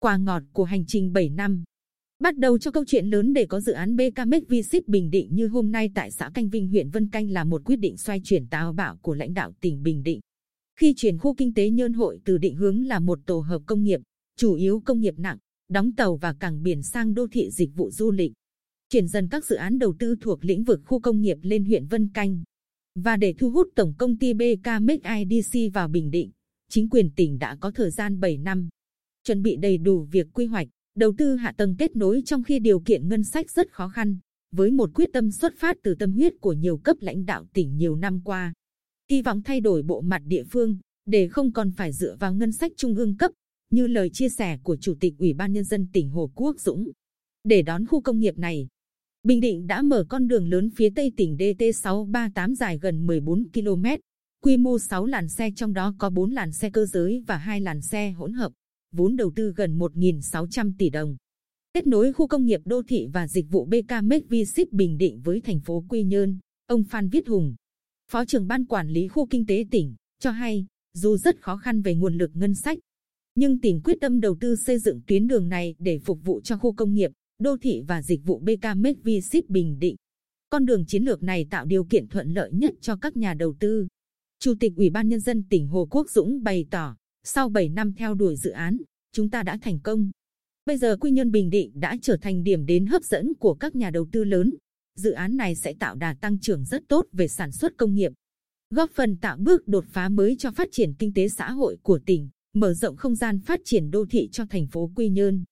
quà ngọt của hành trình 7 năm. Bắt đầu cho câu chuyện lớn để có dự án BKMX Visit Bình Định như hôm nay tại xã Canh Vinh huyện Vân Canh là một quyết định xoay chuyển táo bạo của lãnh đạo tỉnh Bình Định. Khi chuyển khu kinh tế Nhơn Hội từ định hướng là một tổ hợp công nghiệp, chủ yếu công nghiệp nặng, đóng tàu và cảng biển sang đô thị dịch vụ du lịch, chuyển dần các dự án đầu tư thuộc lĩnh vực khu công nghiệp lên huyện Vân Canh. Và để thu hút tổng công ty BKMX IDC vào Bình Định, chính quyền tỉnh đã có thời gian 7 năm chuẩn bị đầy đủ việc quy hoạch, đầu tư hạ tầng kết nối trong khi điều kiện ngân sách rất khó khăn, với một quyết tâm xuất phát từ tâm huyết của nhiều cấp lãnh đạo tỉnh nhiều năm qua. Hy vọng thay đổi bộ mặt địa phương, để không còn phải dựa vào ngân sách trung ương cấp, như lời chia sẻ của Chủ tịch Ủy ban Nhân dân tỉnh Hồ Quốc Dũng. Để đón khu công nghiệp này, Bình Định đã mở con đường lớn phía tây tỉnh DT638 dài gần 14 km, quy mô 6 làn xe trong đó có 4 làn xe cơ giới và 2 làn xe hỗn hợp vốn đầu tư gần 1.600 tỷ đồng. Kết nối khu công nghiệp đô thị và dịch vụ BK V-Ship Bình Định với thành phố Quy Nhơn, ông Phan Viết Hùng, Phó trưởng ban quản lý khu kinh tế tỉnh, cho hay, dù rất khó khăn về nguồn lực ngân sách, nhưng tỉnh quyết tâm đầu tư xây dựng tuyến đường này để phục vụ cho khu công nghiệp, đô thị và dịch vụ BK V-Ship Bình Định. Con đường chiến lược này tạo điều kiện thuận lợi nhất cho các nhà đầu tư. Chủ tịch Ủy ban Nhân dân tỉnh Hồ Quốc Dũng bày tỏ, sau 7 năm theo đuổi dự án, chúng ta đã thành công. Bây giờ Quy Nhơn Bình Định đã trở thành điểm đến hấp dẫn của các nhà đầu tư lớn. Dự án này sẽ tạo đà tăng trưởng rất tốt về sản xuất công nghiệp, góp phần tạo bước đột phá mới cho phát triển kinh tế xã hội của tỉnh, mở rộng không gian phát triển đô thị cho thành phố Quy Nhơn.